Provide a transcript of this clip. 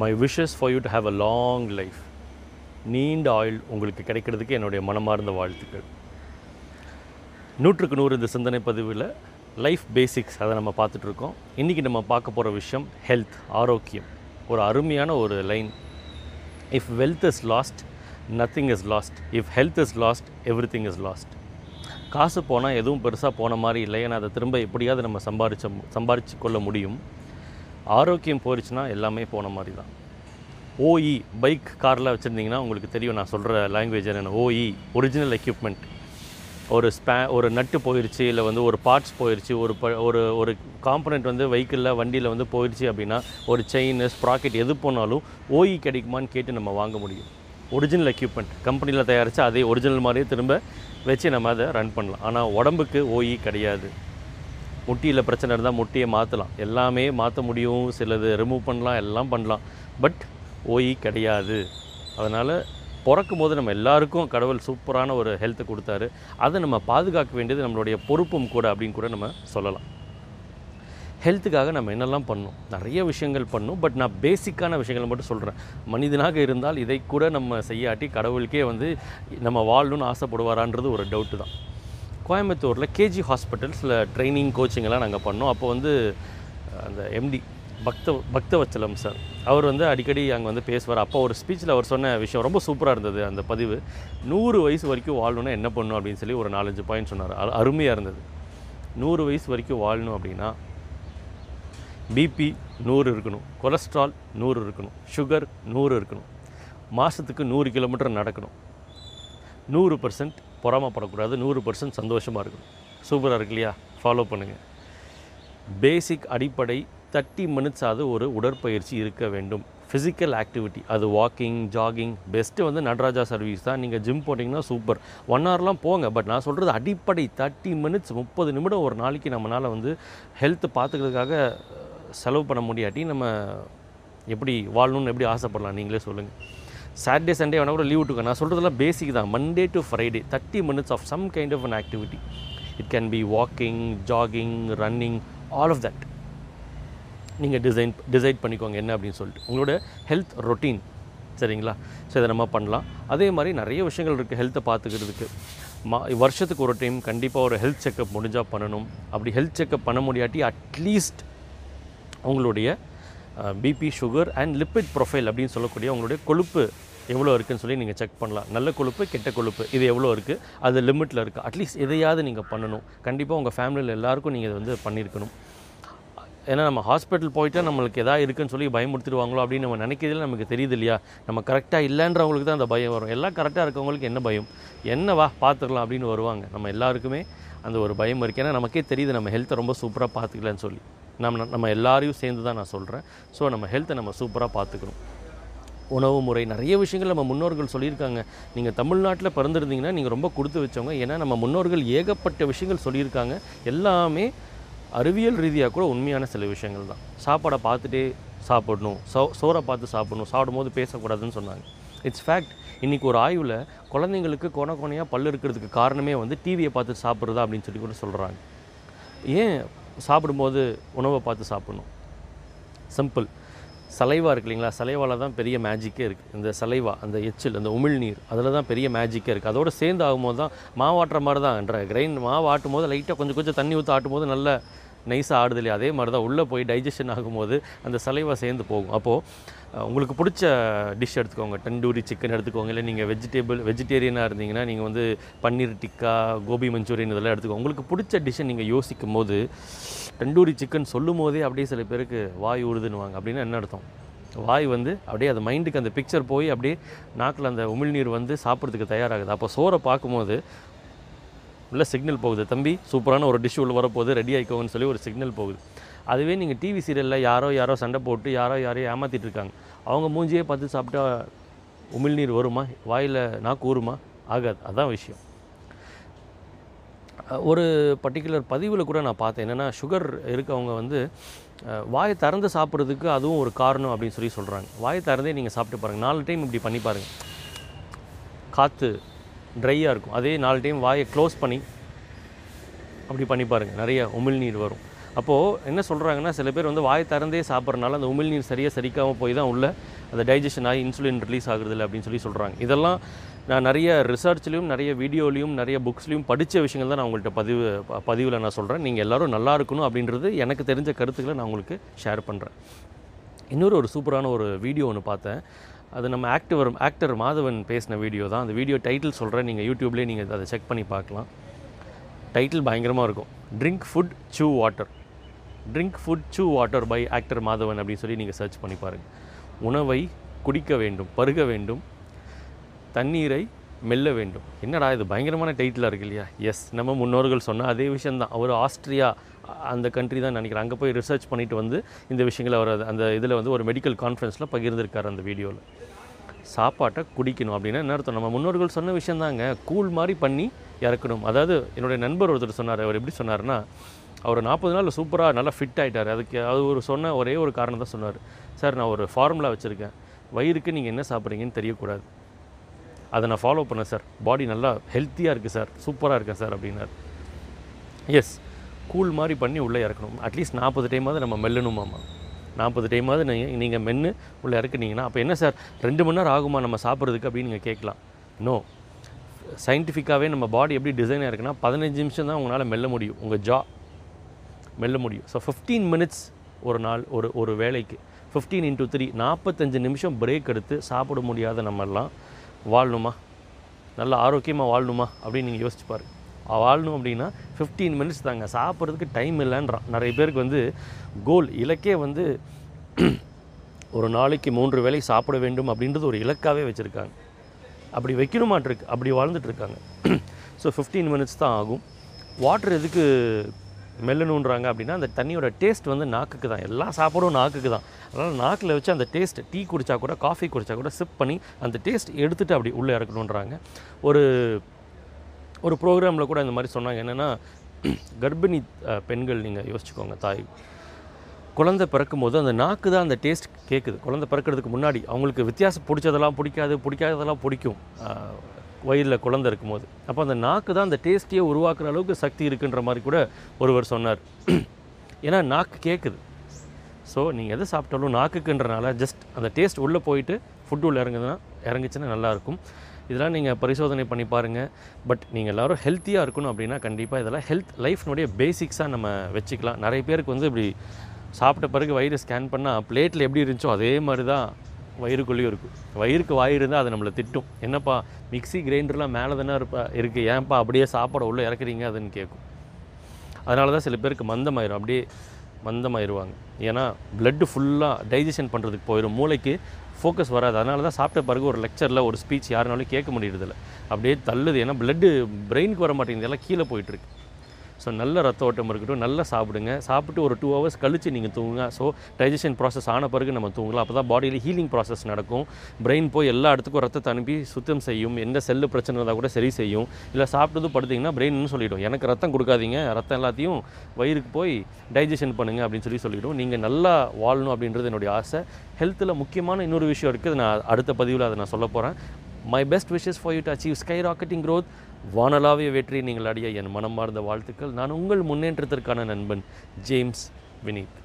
My wishes for you to have a long life நீண்ட ஆயுள் உங்களுக்கு கிடைக்கிறதுக்கு என்னுடைய மனமார்ந்த வாழ்த்துக்கள். நூற்றுக்கு நூறு இந்த சிந்தனை பதிவில் லைஃப் பேசிக்ஸ் அதை நம்ம பார்த்துட்ருக்கோம் இன்றைக்கி நம்ம பார்க்க போகிற விஷயம் ஹெல்த் ஆரோக்கியம். ஒரு அருமையான ஒரு line if wealth is lost nothing is lost if health is lost everything is lost காசு போனால் எதுவும் பெருசாக போன மாதிரி இல்லை ஏன்னா அதை திரும்ப எப்படியாவது நம்ம சம்பாரிச்ச சம்பாரிச்சு கொள்ள முடியும். ஆரோக்கியம் போயிடுச்சுன்னா எல்லாமே போன மாதிரி தான். ஓஇ பைக் காரில் வச்சுருந்தீங்கன்னா உங்களுக்கு தெரியும் நான் சொல்கிற லாங்குவேஜ் என்னென்ன? ஓஇ ஒரிஜினல் எக்யூப்மெண்ட் ஒரு ஸ்பே ஒரு நட்டு போயிடுச்சு இல்லை வந்து ஒரு பார்ட்ஸ் போயிடுச்சு ஒரு ப ஒரு ஒரு காம்பனண்ட் வந்து வெஹிக்கிளில் வண்டியில் வந்து போயிடுச்சு அப்படின்னா ஒரு செயின் ஸ்ப்ராக்கெட் எது போனாலும் ஓஇ கிடைக்குமான்னு கேட்டு நம்ம வாங்க முடியும். ஒரிஜினல் எக்யூப்மெண்ட் கம்பெனியில் தயாரித்து அதே ஒரிஜினல் மாதிரியே திரும்ப வச்சு நம்ம அதை ரன் பண்ணலாம். ஆனால் உடம்புக்கு ஓஇ கிடையாது. முட்டியில் பிரச்சனை இருந்தால் முட்டியை மாற்றலாம் எல்லாமே மாற்ற முடியும். சிலது ரிமூவ் பண்ணலாம் எல்லாம் பண்ணலாம். பட் ஓய் கிடையாது. அதனால் பிறக்கும் போது நம்ம எல்லாருக்கும் கடவுள் சூப்பரான ஒரு ஹெல்த்தை கொடுத்தாரு. அதை நம்ம பாதுகாக்க வேண்டியது நம்மளுடைய பொறுப்பும் கூட அப்படின்னு கூட நம்ம சொல்லலாம். ஹெல்த்துக்காக நம்ம என்னெல்லாம் பண்ணோம் நிறைய விஷயங்கள் பண்ணும் பட் நான் பேசிக்கான விஷயங்களை மட்டும் சொல்கிறேன் மனிதனாக இருந்தால் இதை கூட நம்ம செய்யாட்டி கடவுளுக்கே வந்து நம்ம வாழணும்னு ஆசைப்படுவாரான்றது ஒரு டவுட்டு தான். கோயம்புத்தூரில் கேஜி ஹாஸ்பிட்டல்ஸில் ட்ரைனிங் கோச்சிங் எல்லாம் நாங்கள் பண்ணோம். அப்போ வந்து அந்த எம்டி பக்த பக்தவச்சலம் சார். அவர் வந்து அடிக்கடி அங்கே வந்து பேசுவார். அப்போ ஒரு ஸ்பீச்சில் அவர் சொன்ன விஷயம் ரொம்ப சூப்பராக இருந்தது அந்த பதிவு. நூறு வயசு வரைக்கும் வாழணும்னா என்ன பண்ணணும் அப்படின்னு சொல்லி ஒரு நாலஞ்சு பாயிண்ட் சொன்னார். அருமையாக இருந்தது. நூறு வயசு வரைக்கும் வாழணும் அப்படின்னா பிபி நூறு இருக்கணும். கொலஸ்ட்ரால் நூறு இருக்கணும். சுகர் நூறு இருக்கணும். மாதத்துக்கு நூறு கிலோமீட்டர் நடக்கணும். நூறு பர்சன்ட் பொறாமப்படக்கூடாது நூறு பர்சன்ட் சந்தோஷமாக இருக்கணும். சூப்பராக இருக்கு இல்லையா? ஃபாலோ பண்ணுங்கள் பேசிக் அடிப்படை தேர்ட்டி மினிட்ஸாவது ஒரு உடற்பயிற்சி இருக்க வேண்டும். ஃபிசிக்கல் ஆக்டிவிட்டி அது வாக்கிங் ஜாகிங் பெஸ்ட்டு வந்து நடராஜா சர்வீஸ் தான். நீங்கள் ஜிம் போட்டிங்கன்னா சூப்பர் ஒன் ஹவர்லாம் போங்க பட் நான் சொல்கிறது அடிப்படை தேர்ட்டி மினிட்ஸ் முப்பது நிமிடம் ஒரு நாளைக்கு நம்மளால் வந்து ஹெல்த் பார்த்துக்கிறதுக்காக செலவு பண்ண முடியாட்டி நம்ம எப்படி வாழணும்னு எப்படி ஆசைப்படலாம்? நீங்களே சொல்லுங்கள் சாட்டர்டே சண்டே வேணால் கூட லீவ் விட்டுக்கோ. நான் சொல்கிறதெல்லாம் பேசிக் தான். Monday to Friday thirty minutes of some kind of an activity it can be walking jogging running all of that நீங்கள் டிசைன் டிசைட் பண்ணிக்கோங்க என்ன அப்படின்னு சொல்லிட்டு. உங்களோட ஹெல்த் ரொட்டீன் சரிங்களா? ஸோ இதை நம்ம பண்ணலாம். அதே மாதிரி நிறைய விஷயங்கள் இருக்குது ஹெல்த்தை பார்த்துக்கிறதுக்கு. மா வருஷத்துக்கு ஒரு டைம் கண்டிப்பாக ஒரு ஹெல்த் செக்கப் முடிஞ்சால் பண்ணணும். அப்படி ஹெல்த் செக்கப் பண்ண முடியாட்டி அட்லீஸ்ட் உங்களுடைய BP sugar and lipid profile அப்படின்னு சொல்லக்கூடிய உங்களுடைய கொழுப்பு எவ்வளோ இருக்குன்னு சொல்லி நீங்கள் செக் பண்ணலாம். நல்ல கொழுப்பு கெட்ட கொழுப்பு இது எவ்வளோ இருக்குது அது லிமிட்டில் இருக்குது அட்லீஸ்ட் எதையாவது நீங்கள் பண்ணணும். கண்டிப்பாக உங்கள் ஃபேமிலியில் எல்லாருக்கும் நீங்கள் இதை வந்து பண்ணியிருக்கணும். ஏன்னா நம்ம ஹாஸ்பிட்டல் போயிட்டா நம்மளுக்கு எதாவது இருக்குன்னு சொல்லி பயமுறுத்திடுவாங்களோ அப்படின்னு நம்ம நினைக்கிறதுல நமக்கு தெரியுது இல்லையா? நம்ம கரெக்டாக இல்லைன்றவங்களுக்கு தான் அந்த பயம் வரும். எல்லாம் கரெக்டாக இருக்கவங்களுக்கு என்ன பயம்? என்ன வா பார்த்துக்கலாம் அப்படின்னு வருவாங்க. நம்ம எல்லாருக்குமே அந்த ஒரு பயம் இருக்குது ஏன்னா நமக்கே தெரியுது நம்ம ஹெல்த்தை ரொம்ப சூப்பராக பார்த்துக்கலன்னு சொல்லி. நம்ம நம்ம எல்லாரையும் சேர்ந்து தான் நான் சொல்கிறேன் ஸோ நம்ம ஹெல்த்தை நம்ம சூப்பராக பார்த்துக்கணும் உணவு முறை. நிறைய விஷயங்கள் நம்ம முன்னோர்கள் சொல்லியிருக்காங்க. நீங்கள் தமிழ்நாட்டில் பிறந்திருந்தீங்கன்னா நீங்கள் ரொம்ப கொடுத்து வச்சவங்க. ஏன்னா நம்ம முன்னோர்கள் ஏகப்பட்ட விஷயங்கள் சொல்லியிருக்காங்க. எல்லாமே அறிவியல் ரீதியாக கூட உண்மையான சில விஷயங்கள் தான். சாப்பாடை பார்த்துட்டே சாப்பிடணும். சோ சோறை பார்த்து சாப்பிடணும். சாப்பிடும்போது பேசக்கூடாதுன்னு சொன்னாங்க. இட்ஸ் ஃபேக்ட் இன்றைக்கி ஒரு ஆய்வில் குழந்தைங்களுக்கு கொன கொனையாக பல் இருக்கிறதுக்கு காரணமே வந்து டிவியை பார்த்து சாப்பிட்றதா அப்படின்னு சொல்லி கூட சொல்கிறாங்க ஏன் சாப்பிடும்போது உணவை பார்த்து சாப்பிடணும்? சிம்பிள் சலைவா இருக்கு இல்லைங்களா? சலைவாவில் தான் பெரிய மேஜிக்கே இருக்குது இந்த சலைவா அந்த எச்சில் அந்த உமிழ்நீர் அதில் தான் பெரிய மேஜிக்கே இருக்குது அதோட சேர்ந்து ஆகும்போது தான் மாவாட்டுற மாதிரி தான். கிரைண்ட் மாவு ஆட்டும் போது லைட்டாக கொஞ்சம் கொஞ்சம் தண்ணி ஊற்றி ஆட்டும் போது நல்ல நைஸாக ஆடுது இல்லையா? அதே மாதிரி தான் உள்ளே போய் டைஜஷன் ஆகும்போது அந்த சலைவா சேர்ந்து போகும். அப்போது உங்களுக்கு பிடிச்ச டிஷ் எடுத்துக்கோங்க. தண்டூரி சிக்கன் எடுத்துக்கோங்க. இல்லை நீங்கள் வெஜிடேபிள் வெஜிடேரியனாக இருந்தீங்கன்னா நீங்கள் வந்து பன்னீர் டிக்கா கோபி மஞ்சூரியன் இதெல்லாம் எடுத்துக்கோங்க. உங்களுக்கு பிடிச்ச டிஷ்ஷை நீங்கள் யோசிக்கும் போது தண்டூரி சிக்கன் சொல்லும் போதே அப்படியே சில பேருக்கு வாய் உழுதுன்னுவாங்க அப்படின்னா என்ன அர்த்தம்? வாய் வந்து அப்படியே அது மைண்டுக்கு அந்த பிக்சர் போய் அப்படியே நாக்கில் அந்த உமிழ்நீர் வந்து சாப்பிட்றதுக்கு தயாராகுது. அப்போ சோறை பார்க்கும்போது உள்ள சிக்னல் போகுது. தம்பி சூப்பரான ஒரு டிஷ் உள்ள வரப்போகுது. ரெடி ஆகிக்கோங்கன்னு சொல்லி ஒரு சிக்னல் போகுது. அதுவே நீங்கள் டிவி சீரியலில் யாரோ யாரோ சண்டை போட்டு யாரோ யாரையோ ஏமாற்றிட்டு இருக்காங்க. அவங்க மூஞ்சியே பார்த்து சாப்பிட்டா உமிழ்நீர் வருமா? வாயில் நாக்கு ஊறுமா? ஆகாது. அதான் விஷயம். ஒரு பர்டிகுலர் பதிவில் கூட நான் பார்த்தேன். என்னென்னா சுகர் இருக்கவங்க வந்து வாயை திறந்து சாப்பிட்றதுக்கு அதுவும் ஒரு காரணம் அப்படின்னு சொல்லி சொல்கிறாங்க வாயை திறந்தே நீங்கள் சாப்பிட்டு பாருங்கள் நாலு டைம் இப்படி பண்ணி பாருங்கள் காற்று ட்ரையாக இருக்கும். அதே நாலு டைம் வாயை க்ளோஸ் பண்ணி அப்படி பண்ணி பாருங்கள் நிறைய உமிழ்நீர் வரும். அப்போது என்ன சொல்கிறாங்கன்னா சில பேர் வந்து வாய் திறந்தே சாப்பிட்றனால அந்த உமிழ்நீர் சரியாக சரிக்காமல் போய் தான் உள்ள அந்த டைஜஷன் ஆகி இன்சுலின் ரிலீஸ் ஆகுறதில்ல அப்படின்னு சொல்லி சொல்கிறாங்க இதெல்லாம் நான் நிறைய ரிசர்ச்லேயும் நிறைய வீடியோலையும் நிறைய புக்ஸ்லையும் படித்த விஷயங்கள் தான் நான் உங்கள்கிட்ட பதிவு பதிவில் நான் சொல்கிறேன் நீங்கள் எல்லோரும் நல்லா இருக்கணும் அப்படின்றது எனக்கு தெரிஞ்ச கருத்துக்களை நான் உங்களுக்கு ஷேர் பண்ணுறேன் இன்னொரு ஒரு சூப்பரான ஒரு வீடியோ ஒன்று பார்த்தேன். அது நம்ம ஆக்டர் ஆக்டர் மாதவன் பேசின வீடியோ தான். அந்த வீடியோ டைட்டில் சொல்கிறேன் நீங்கள் யூடியூப்லேயே நீங்கள் அதை செக் பண்ணி பார்க்கலாம். டைட்டில் பயங்கரமாக இருக்கும். Drink food chew water drink food chew water by actor Madhavan அப்படின்னு சொல்லி நீங்கள் சர்ச் பண்ணி பாருங்கள் உணவை குடிக்க வேண்டும் பருக வேண்டும் தண்ணீரை மெல்ல வேண்டும். என்னடா இது பயங்கரமான டைட்டிலாக இருக்கு இல்லையா? எஸ் நம்ம முன்னோர்கள் சொன்ன அதே விஷயந்தான் அவர் ஆஸ்திரியா அந்த கண்ட்ரி தான் நினைக்கிறேன். அங்கே போய் ரிசர்ச் பண்ணிட்டு வந்து இந்த விஷயங்களை அவர் அந்த இதில் வந்து ஒரு மெடிக்கல் கான்ஃபரன்ஸில் பகிர்ந்திருக்கார் அந்த வீடியோவில் சாப்பாட்டை குடிக்கணும் அப்படின்னா என்ன அர்த்தம்? நம்ம முன்னோர்கள் சொன்ன விஷயந்தாங்க கூழ் மாதிரி பண்ணி இறக்கணும். அதாவது என்னுடைய நண்பர் ஒருத்தர் சொன்னார். அவர் எப்படி சொன்னார்னா அவர் நாற்பது நாள் சூப்பராக நல்லா ஃபிட் ஆகிட்டார் அதுக்கு அது ஒரு சொன்ன ஒரே ஒரு காரணம் தான் சொன்னார். சார் நான் ஒரு ஃபார்முலா வச்சுருக்கேன். வயிறுக்கு நீங்கள் என்ன சாப்பிட்றீங்கன்னு தெரியக்கூடாது. அதை நான் ஃபாலோ பண்ணேன் சார். பாடி நல்லா ஹெல்த்தியாக இருக்குது சார். சூப்பராக இருக்கேன் சார் அப்படின்னார். எஸ் கூல் மாதிரி பண்ணி உள்ளே இறக்கணும். அட்லீஸ்ட் நாற்பது டைமாவது நம்ம மெல்லணுமாம்மா நாற்பது டைமாவது நீங்கள் நீங்கள் மென்று உள்ளே இறக்குனீங்கன்னா அப்போ என்ன சார்? ரெண்டு மணி நேரம் ஆகுமா நம்ம சாப்பிட்றதுக்கு? அப்படின்னு நீங்கள் கேட்கலாம். நோ சயின்டிஃபிக்காகவே நம்ம பாடி எப்படி டிசைனாக இருக்குன்னா பதினஞ்சு நிமிஷம் தான் உங்களால் மெல்ல முடியும். உங்கள் ஜா மெல்ல முடியும். ஸோ ஃபிஃப்டீன் மினிட்ஸ் ஒரு நாள் ஒரு ஒரு வேலைக்கு. ஃபிஃப்டீன் இன்ட்டு த்ரீ நாற்பத்தஞ்சு நிமிஷம் பிரேக் எடுத்து சாப்பிட முடியாத நம்மெல்லாம் வாழணுமா? நல்ல ஆரோக்கியமாக வாழணுமா? அப்படின்னு நீங்கள் யோசிச்சு வாழணும் அப்படின்னா ஃபிஃப்டீன் மினிட்ஸ் தாங்க. சாப்பிட்றதுக்கு டைம் இல்லைன்றான். நிறைய பேருக்கு வந்து கோல் இலக்கே வந்து ஒரு நாளைக்கு மூன்று வேளை சாப்பிட வேண்டும் அப்படின்றது ஒரு இலக்காகவே வச்சுருக்காங்க. அப்படி வைக்கணுமாட்டிருக்கு அப்படி வாழ்ந்துட்டுருக்காங்க ஸோ ஃபிஃப்டீன் மினிட்ஸ் தான் ஆகும். வாட்டர் எதுக்கு மெல்லணுன்றாங்க அப்படின்னா அந்த தண்ணியோட டேஸ்ட் வந்து நாக்குக்கு தான் எல்லா சாப்பாடும் நாக்குக்கு தான் அதனால் நாக்கில் வச்சு அந்த டேஸ்ட் டீ குடித்தா கூட காஃபி குடித்தா கூட சிப் பண்ணி அந்த டேஸ்ட் எடுத்துகிட்டு அப்படி உள்ளே இறக்கணுன்றாங்க. ஒரு ஒரு ப்ரோக்ராமில் கூட இந்த மாதிரி சொன்னாங்க. என்னென்னா கர்ப்பிணி பெண்கள் நீங்கள் யோசிச்சுக்கோங்க தாய். குழந்தை பிறக்கும் போது அந்த நாக்கு தான் அந்த டேஸ்ட் கேட்குது குழந்தை பிறக்கிறதுக்கு முன்னாடி அவங்களுக்கு வித்தியாசம் பிடிச்சதெல்லாம் பிடிக்காது பிடிக்காததெல்லாம் பிடிக்கும். வயிறில் குழந்தை இருக்கும்போது. அப்போ அந்த நாக்கு தான் அந்த டேஸ்ட்டையே உருவாக்குற அளவுக்கு சக்தி இருக்குன்ற மாதிரி கூட ஒருவர் சொன்னார். ஏன்னா நாக்கு கேட்குது ஸோ நீங்கள் எதை சாப்பிட்டாலும் நாக்குக்குன்றனால ஜஸ்ட் அந்த டேஸ்ட் உள்ளே போயிட்டு ஃபுட் உள்ள இறங்குதுன்னா இறங்குச்சுன்னா நல்லாயிருக்கும் இதெல்லாம் நீங்கள் பரிசோதனை பண்ணி பாருங்கள் பட் நீங்கள் எல்லோரும் ஹெல்த்தியாக இருக்கணும் அப்படின்னா கண்டிப்பாக இதெல்லாம் ஹெல்த் லைஃப்னுடைய பேசிக்ஸாக நம்ம வச்சுக்கலாம். நிறைய பேருக்கு வந்து இப்படி சாப்பிட்ட பிறகு வயிறு ஸ்கேன் பண்ணால் பிளேட்டில் எப்படி இருந்துச்சோ அதே மாதிரி தான் வயிறுக்குள்ளேயும் இருக்கும். வயிறுக்கு வாய் இருந்தால் அது நம்மளை திட்டும். என்னப்பா மிக்ஸி கிரைண்டர்லாம் மேலே தானே இருப்பா இருக்குது ஏன்ப்பா அப்படியே சாப்பாட உள்ளே இறக்குறீங்க அதுன்னு கேட்கும். அதனால தான் சில பேருக்கு மந்தமாயிரும். அப்படியே மந்தமாயிருவாங்க. ஏன்னா பிளட்டு ஃபுல்லாக டைஜஷன் பண்ணுறதுக்கு போயிடும் மூளைக்கு ஃபோக்கஸ் வராது. அதனால தான் சாப்பிட்ட பிறகு ஒரு லெக்சரில் ஒரு ஸ்பீச் யாருனாலும் கேட்க முடியறதில்ல. அப்படியே தள்ளுது. ஏன்னா பிளட்டு பிரெயினுக்கு வர மாட்டேங்குது எல்லாம் கீழே போயிட்டுருக்கு. ஸோ நல்ல ரத்த ஓட்டம் இருக்கட்டும் நல்லா சாப்பிடுங்க. சாப்பிட்டு ஒரு டூ ஹவர்ஸ் கழித்து நீங்கள் தூங்குங்க. ஸோ டைஜஷன் ப்ராசஸ் ஆன பிறகு நம்ம தூங்கலாம். அப்போ தான் பாடியில் ஹீலிங் ப்ராசஸ் நடக்கும். பிரெயின் போய் எல்லா இடத்துக்கும் ரத்தத்தை அனுப்பி சுத்தம் செய்யும். எந்த செல்லு பிரச்சனை இருந்தால் கூட சரி செய்யும். இல்லை சாப்பிட்டதும் படுத்திங்கன்னா பிரெயின்னு சொல்லிடும். எனக்கு ரத்தம் கொடுக்காதீங்க. ரத்தம் எல்லாத்தையும் வயிறுக்கு போய் டைஜஷன் பண்ணுங்கள் அப்படின்னு சொல்லி சொல்லிவிடும் நீங்கள் நல்லா வாழணும் அப்படின்றது என்னுடைய ஆசை. ஹெல்த்தில் முக்கியமான இன்னொரு விஷயம் இருக்குது நான் அடுத்த பதிவில் அதை நான் சொல்ல போகிறேன் my best wishes for you to achieve skyrocketing growth வானலாவிய வெற்றி நீங்கள் அடைய என் மனமார்ந்த வாழ்த்துக்கள். நான் உங்கள் முன்னேற்றத்திற்கான நண்பன் ஜேம்ஸ் வினீத்.